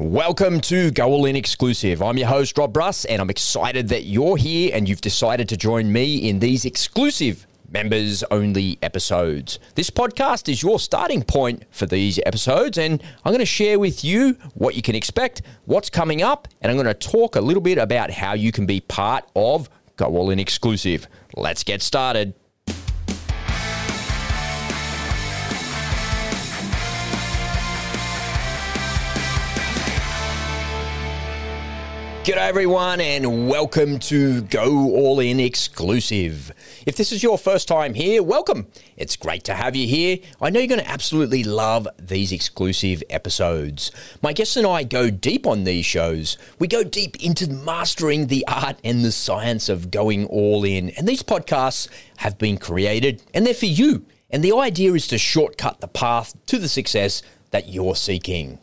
Welcome to Go All In Exclusive. I'm your host, Rob Bruss, and I'm excited that you're here and you've decided to join me in these exclusive members only episodes. This podcast is your starting point for these episodes, and I'm going to share with you what you can expect, what's coming up, and I'm going to talk a little bit about how you can be part of Go All In Exclusive. Let's get started. G'day everyone and welcome to Go All In Exclusive. If this is your first time here, welcome. It's great to have you here. I know you're going to absolutely love these exclusive episodes. My guests and I go deep on these shows. We go deep into mastering the art and the science of going all in. And these podcasts have been created and they're for you. And the idea is to shortcut the path to the success that you're seeking.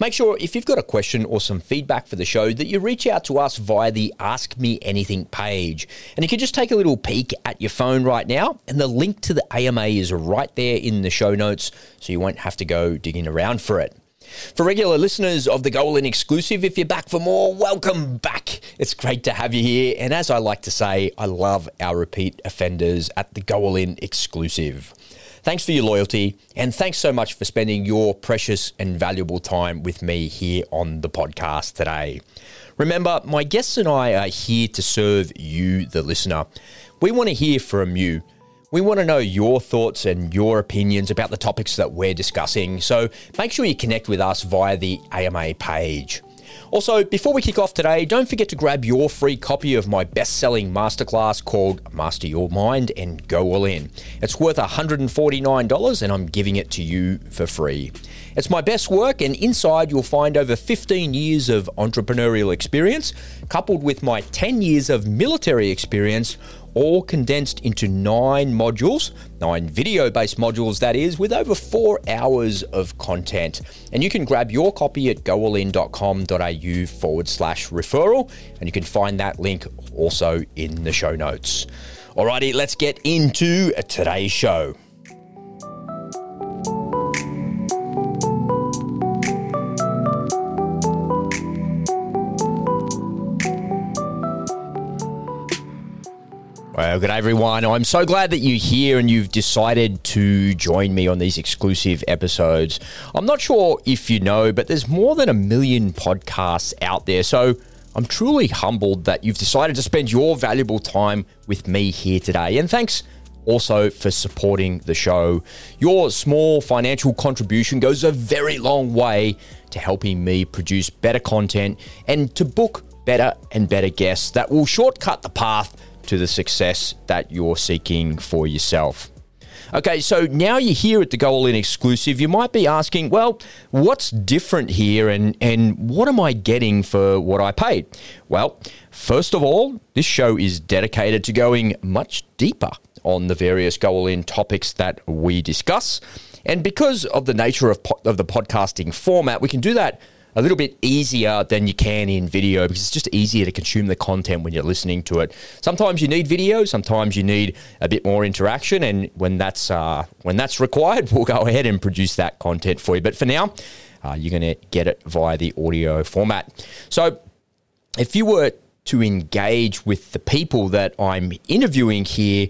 Make sure if you've got a question or some feedback for the show that you reach out to us via the Ask Me Anything page. And you can just take a little peek at your phone right now, and the link to the AMA is right there in the show notes, so you won't have to go digging around for it. For regular listeners of the Go All In exclusive, if you're back for more, welcome back. It's great to have you here. And as I like to say, I love our repeat offenders at the Go All In exclusive. Thanks for your loyalty, and thanks so much for spending your precious and valuable time with me here on the podcast today. Remember, my guests and I are here to serve you, the listener. We want to hear from you. We want to know your thoughts and your opinions about the topics that we're discussing, so make sure you connect with us via the AMA page. Also, before we kick off today, don't forget to grab your free copy of my best selling masterclass called Master Your Mind and Go All In. It's worth $149 and I'm giving it to you for free. It's my best work, and inside you'll find over 15 years of entrepreneurial experience, coupled with my 10 years of military experience, all condensed into nine modules, nine video based modules, that is, with over four hours of content. And you can grab your copy at goallin.com.au forward slash referral, and you can find that link also in the show notes. Alrighty, let's get into today's show. Good day, everyone. I'm so glad that you're here and you've decided to join me on these exclusive episodes. I'm not sure if you know, but there's more than a million podcasts out there. So I'm truly humbled that you've decided to spend your valuable time with me here today. And thanks also for supporting the show. Your small financial contribution goes a very long way to helping me produce better content and to book better and better guests that will shortcut the path to the success that you're seeking for yourself. Okay, so now you're here at the Go All In exclusive. You might be asking, well, what's different here and, and what am I getting for what I paid? Well, first of all, this show is dedicated to going much deeper on the various Go All In topics that we discuss. And because of the nature of, po- of the podcasting format, we can do that a little bit easier than you can in video because it's just easier to consume the content when you're listening to it. Sometimes you need video, sometimes you need a bit more interaction, and when that's uh, when that's required, we'll go ahead and produce that content for you. But for now, uh, you're going to get it via the audio format. So, if you were to engage with the people that I'm interviewing here,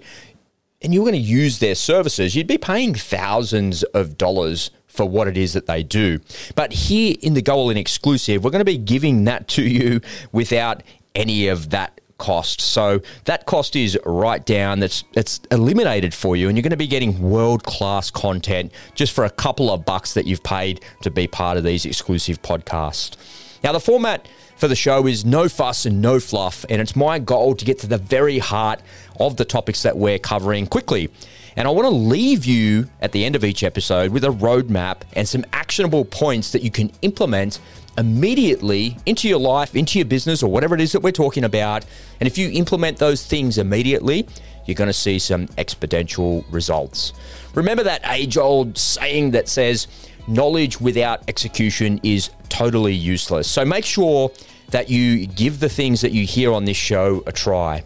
and you're going to use their services, you'd be paying thousands of dollars for what it is that they do. But here in the Go All In exclusive, we're going to be giving that to you without any of that cost. So that cost is right down. That's it's eliminated for you, and you're going to be getting world class content just for a couple of bucks that you've paid to be part of these exclusive podcasts. Now the format for the show is no fuss and no fluff, and it's my goal to get to the very heart of the topics that we're covering quickly. And I want to leave you at the end of each episode with a roadmap and some actionable points that you can implement immediately into your life, into your business, or whatever it is that we're talking about. And if you implement those things immediately, you're going to see some exponential results. Remember that age old saying that says, knowledge without execution is totally useless. So make sure that you give the things that you hear on this show a try.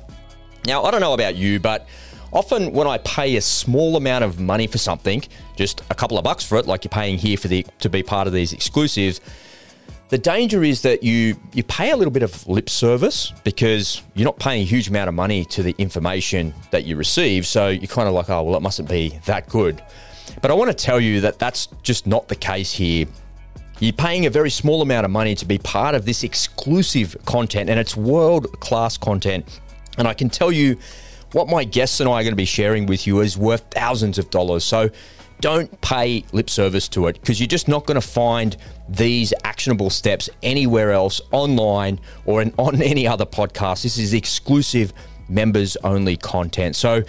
Now, I don't know about you, but often when I pay a small amount of money for something, just a couple of bucks for it, like you're paying here for the to be part of these exclusives, the danger is that you you pay a little bit of lip service because you're not paying a huge amount of money to the information that you receive. So you're kind of like, oh well, it mustn't be that good. But I want to tell you that that's just not the case here. You're paying a very small amount of money to be part of this exclusive content, and it's world class content. And I can tell you what my guests and I are going to be sharing with you is worth thousands of dollars. So don't pay lip service to it because you're just not going to find these actionable steps anywhere else online or in, on any other podcast. This is exclusive members only content. So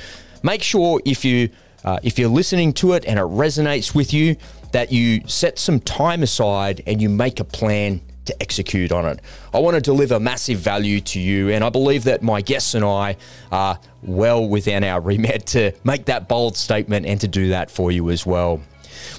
make sure if you uh, if you're listening to it and it resonates with you, that you set some time aside and you make a plan to execute on it. I want to deliver massive value to you, and I believe that my guests and I are well within our remit to make that bold statement and to do that for you as well.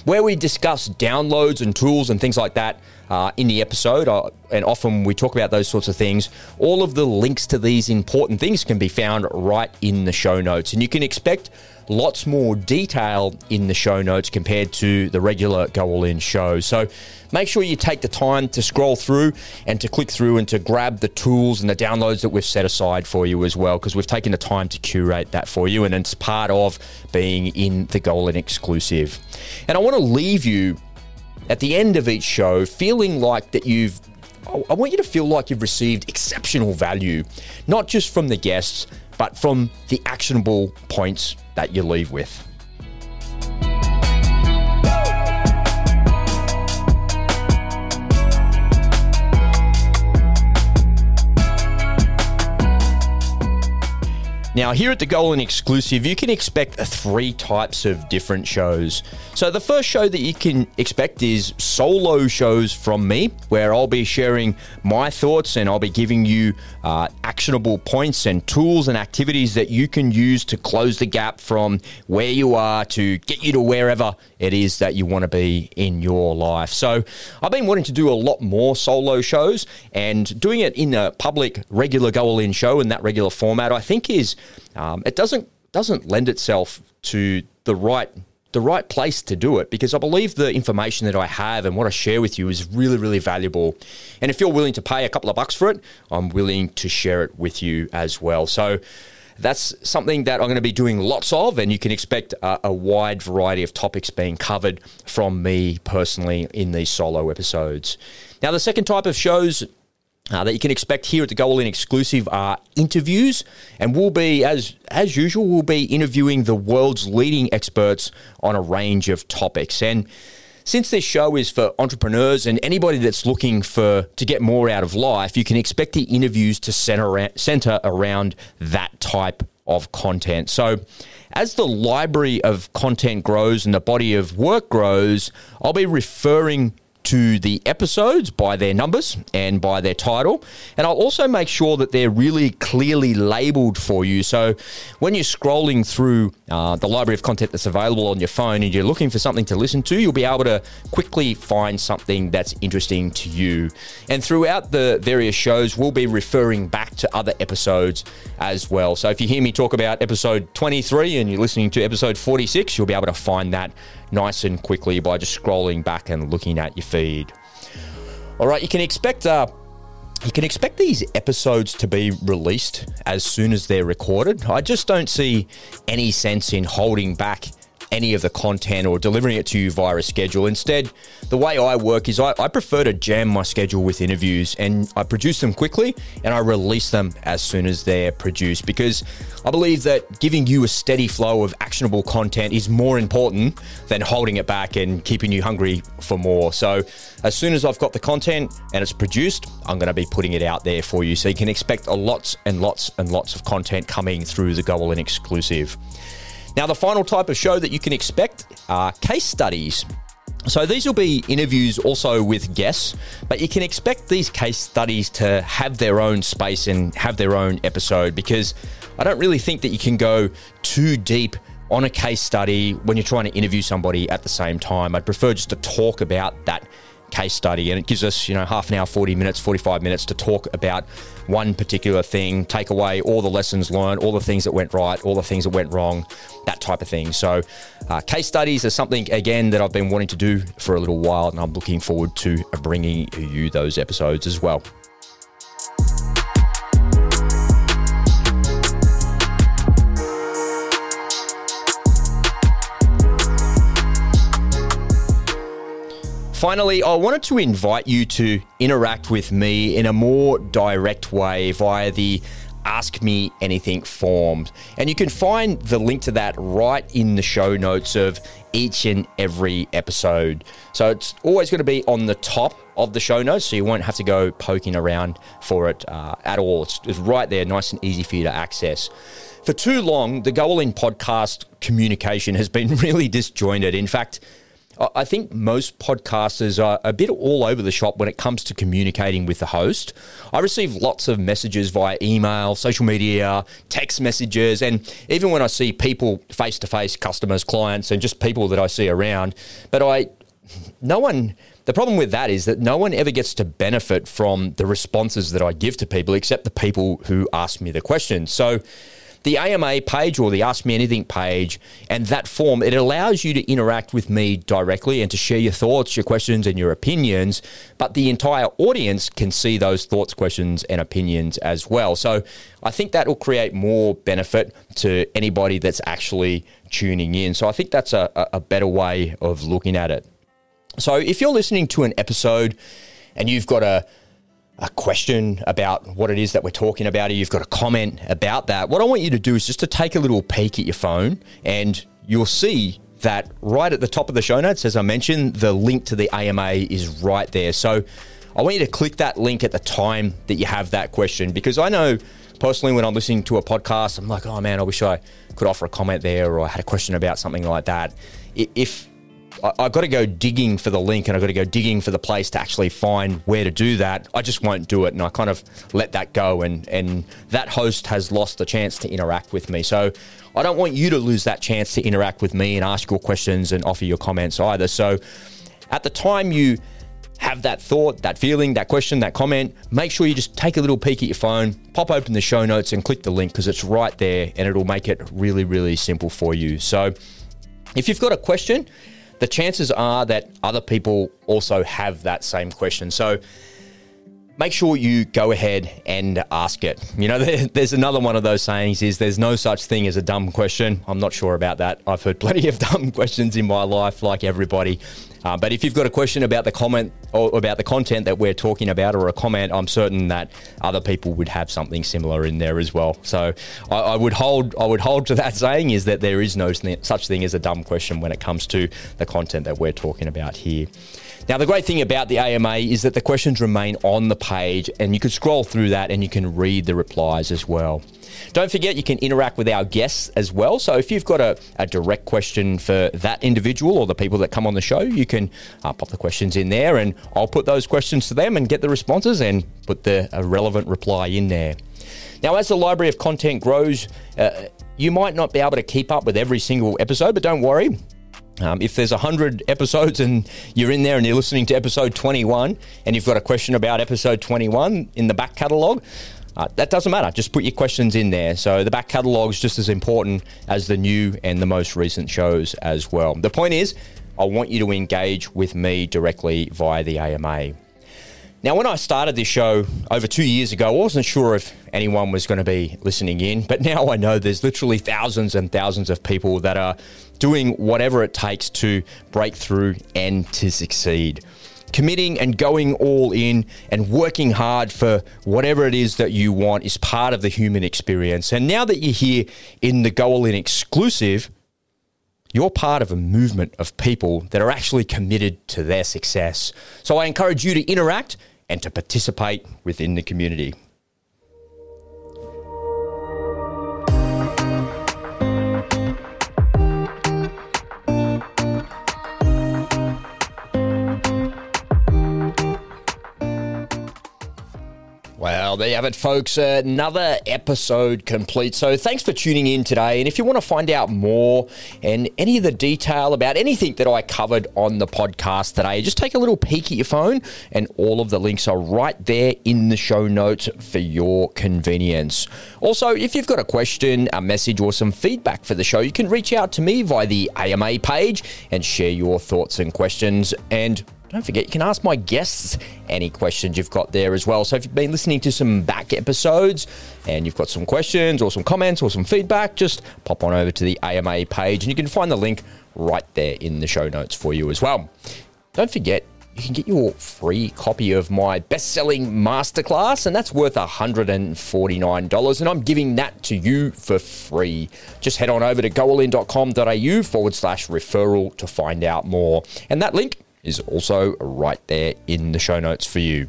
Where we discuss downloads and tools and things like that uh, in the episode, uh, and often we talk about those sorts of things. All of the links to these important things can be found right in the show notes, and you can expect lots more detail in the show notes compared to the regular Go All In show. So make sure you take the time to scroll through and to click through and to grab the tools and the downloads that we've set aside for you as well, because we've taken the time to curate that for you. And it's part of being in the Go All In exclusive. And I want to leave you at the end of each show feeling like that you've I want you to feel like you've received exceptional value, not just from the guests, but from the actionable points that you leave with. Now, here at the Go All Exclusive, you can expect three types of different shows. So, the first show that you can expect is solo shows from me, where I'll be sharing my thoughts and I'll be giving you uh, actionable points and tools and activities that you can use to close the gap from where you are to get you to wherever it is that you want to be in your life. So, I've been wanting to do a lot more solo shows and doing it in a public, regular Go All In show in that regular format, I think is um, it doesn't doesn't lend itself to the right the right place to do it because I believe the information that I have and what I share with you is really, really valuable. And if you're willing to pay a couple of bucks for it, I'm willing to share it with you as well. So that's something that I'm going to be doing lots of, and you can expect a, a wide variety of topics being covered from me personally in these solo episodes. Now, the second type of shows uh, that you can expect here at the Go All In exclusive are interviews, and we'll be as as usual we'll be interviewing the world's leading experts on a range of topics. And since this show is for entrepreneurs and anybody that's looking for to get more out of life, you can expect the interviews to center center around that type of content. So, as the library of content grows and the body of work grows, I'll be referring to the episodes by their numbers and by their title. And I'll also make sure that they're really clearly labeled for you. So when you're scrolling through uh, the library of content that's available on your phone and you're looking for something to listen to, you'll be able to quickly find something that's interesting to you. And throughout the various shows, we'll be referring back to other episodes as well. So if you hear me talk about episode 23 and you're listening to episode 46, you'll be able to find that nice and quickly by just scrolling back and looking at your feed. All right, you can expect uh, you can expect these episodes to be released as soon as they're recorded. I just don't see any sense in holding back any of the content or delivering it to you via a schedule. Instead, the way I work is I, I, prefer to jam my schedule with interviews and I produce them quickly and I release them as soon as they're produced because I believe that giving you a steady flow of actionable content is more important than holding it back and keeping you hungry for more. So, as soon as I've got the content and it's produced, I'm going to be putting it out there for you. So, you can expect a lots and lots and lots of content coming through the Go All In exclusive. Now, the final type of show that you can expect are case studies. So these will be interviews also with guests, but you can expect these case studies to have their own space and have their own episode because I don't really think that you can go too deep on a case study when you're trying to interview somebody at the same time. I'd prefer just to talk about that case study, and it gives us, you know, half an hour, 40 minutes, 45 minutes to talk about one particular thing, take away all the lessons learned, all the things that went right, all the things that went wrong, that type of thing. So, uh, case studies are something, again, that I've been wanting to do for a little while, and I'm looking forward to bringing you those episodes as well. Finally, I wanted to invite you to interact with me in a more direct way via the Ask Me Anything form. And you can find the link to that right in the show notes of each and every episode. So it's always going to be on the top of the show notes, so you won't have to go poking around for it uh, at all. It's, it's right there, nice and easy for you to access. For too long, the Go All In podcast communication has been really disjointed. In fact, I think most podcasters are a bit all over the shop when it comes to communicating with the host. I receive lots of messages via email, social media, text messages, and even when I see people face to face, customers, clients, and just people that I see around. But I, no one, the problem with that is that no one ever gets to benefit from the responses that I give to people except the people who ask me the questions. So, the AMA page or the Ask Me Anything page and that form, it allows you to interact with me directly and to share your thoughts, your questions, and your opinions. But the entire audience can see those thoughts, questions, and opinions as well. So I think that will create more benefit to anybody that's actually tuning in. So I think that's a, a better way of looking at it. So if you're listening to an episode and you've got a a question about what it is that we're talking about, or you've got a comment about that, what I want you to do is just to take a little peek at your phone and you'll see that right at the top of the show notes, as I mentioned, the link to the AMA is right there. So I want you to click that link at the time that you have that question because I know personally when I'm listening to a podcast, I'm like, oh man, I wish I could offer a comment there or I had a question about something like that. If I, have got to go digging for the link and I've got to go digging for the place to actually find where to do that. I just won't do it. And I kind of let that go. And, and that host has lost the chance to interact with me. So I don't want you to lose that chance to interact with me and ask your questions and offer your comments either. So at the time you have that thought, that feeling, that question, that comment, make sure you just take a little peek at your phone, pop open the show notes and click the link because it's right there and it'll make it really, really simple for you. So if you've got a question, the chances are that other people also have that same question. So make sure you go ahead and ask it. You know, there's another one of those sayings is there's no such thing as a dumb question. I'm not sure about that. I've heard plenty of dumb questions in my life, like everybody. Uh, but if you've got a question about the comment or about the content that we're talking about, or a comment, I'm certain that other people would have something similar in there as well. So I, I would hold I would hold to that saying is that there is no such thing as a dumb question when it comes to the content that we're talking about here. Now, the great thing about the AMA is that the questions remain on the page and you can scroll through that and you can read the replies as well. Don't forget, you can interact with our guests as well. So if you've got a, a direct question for that individual or the people that come on the show, you can uh, pop the questions in there and I'll put those questions to them and get the responses and put the relevant reply in there. Now, as the library of content grows, uh, you might not be able to keep up with every single episode, but don't worry. Um, if there's 100 episodes and you're in there and you're listening to episode 21 and you've got a question about episode 21 in the back catalogue, uh, that doesn't matter. Just put your questions in there. So the back catalogue is just as important as the new and the most recent shows as well. The point is, I want you to engage with me directly via the AMA. Now, when I started this show over two years ago, I wasn't sure if anyone was going to be listening in, but now I know there's literally thousands and thousands of people that are doing whatever it takes to break through and to succeed committing and going all in and working hard for whatever it is that you want is part of the human experience. And now that you're here in the Go All In exclusive, you're part of a movement of people that are actually committed to their success. So I encourage you to interact and to participate within the community. Well, there you have it, folks. Another episode complete. So, thanks for tuning in today. And if you want to find out more and any of the detail about anything that I covered on the podcast today, just take a little peek at your phone, and all of the links are right there in the show notes for your convenience. Also, if you've got a question, a message, or some feedback for the show, you can reach out to me via the AMA page and share your thoughts and questions. And don't forget, you can ask my guests any questions you've got there as well. So if you've been listening to some back episodes and you've got some questions or some comments or some feedback, just pop on over to the AMA page and you can find the link right there in the show notes for you as well. Don't forget, you can get your free copy of my best selling masterclass, and that's worth $149. And I'm giving that to you for free. Just head on over to goallin.com.au forward slash referral to find out more. And that link is also right there in the show notes for you.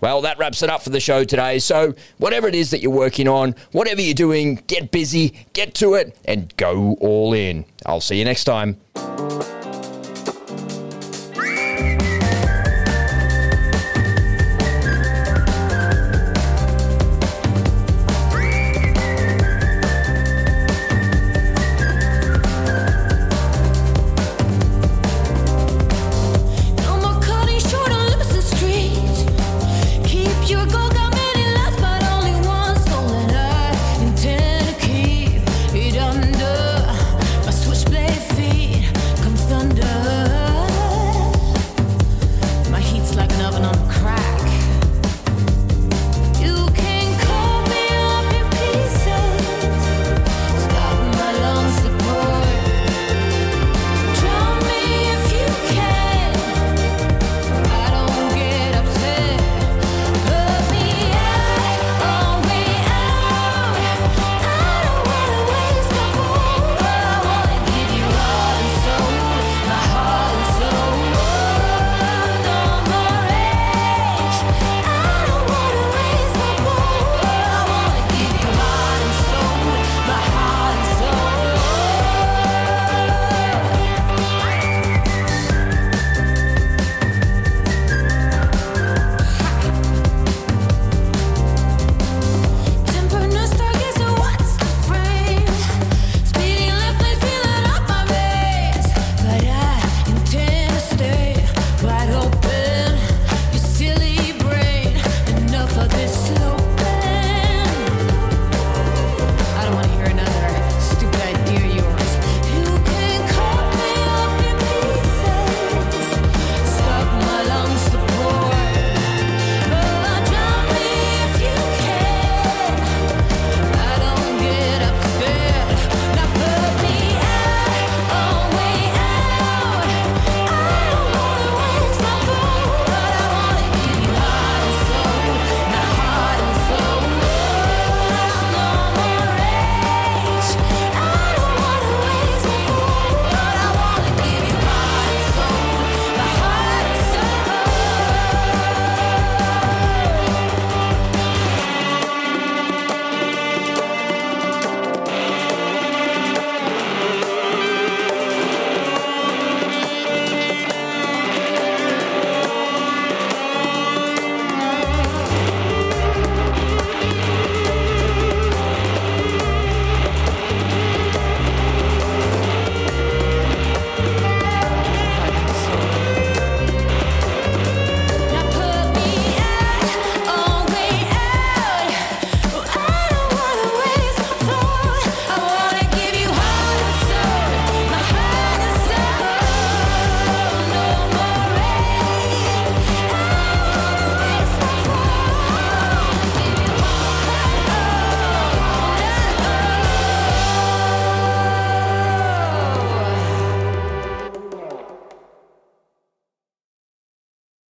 Well, that wraps it up for the show today. So, whatever it is that you're working on, whatever you're doing, get busy, get to it, and go all in. I'll see you next time.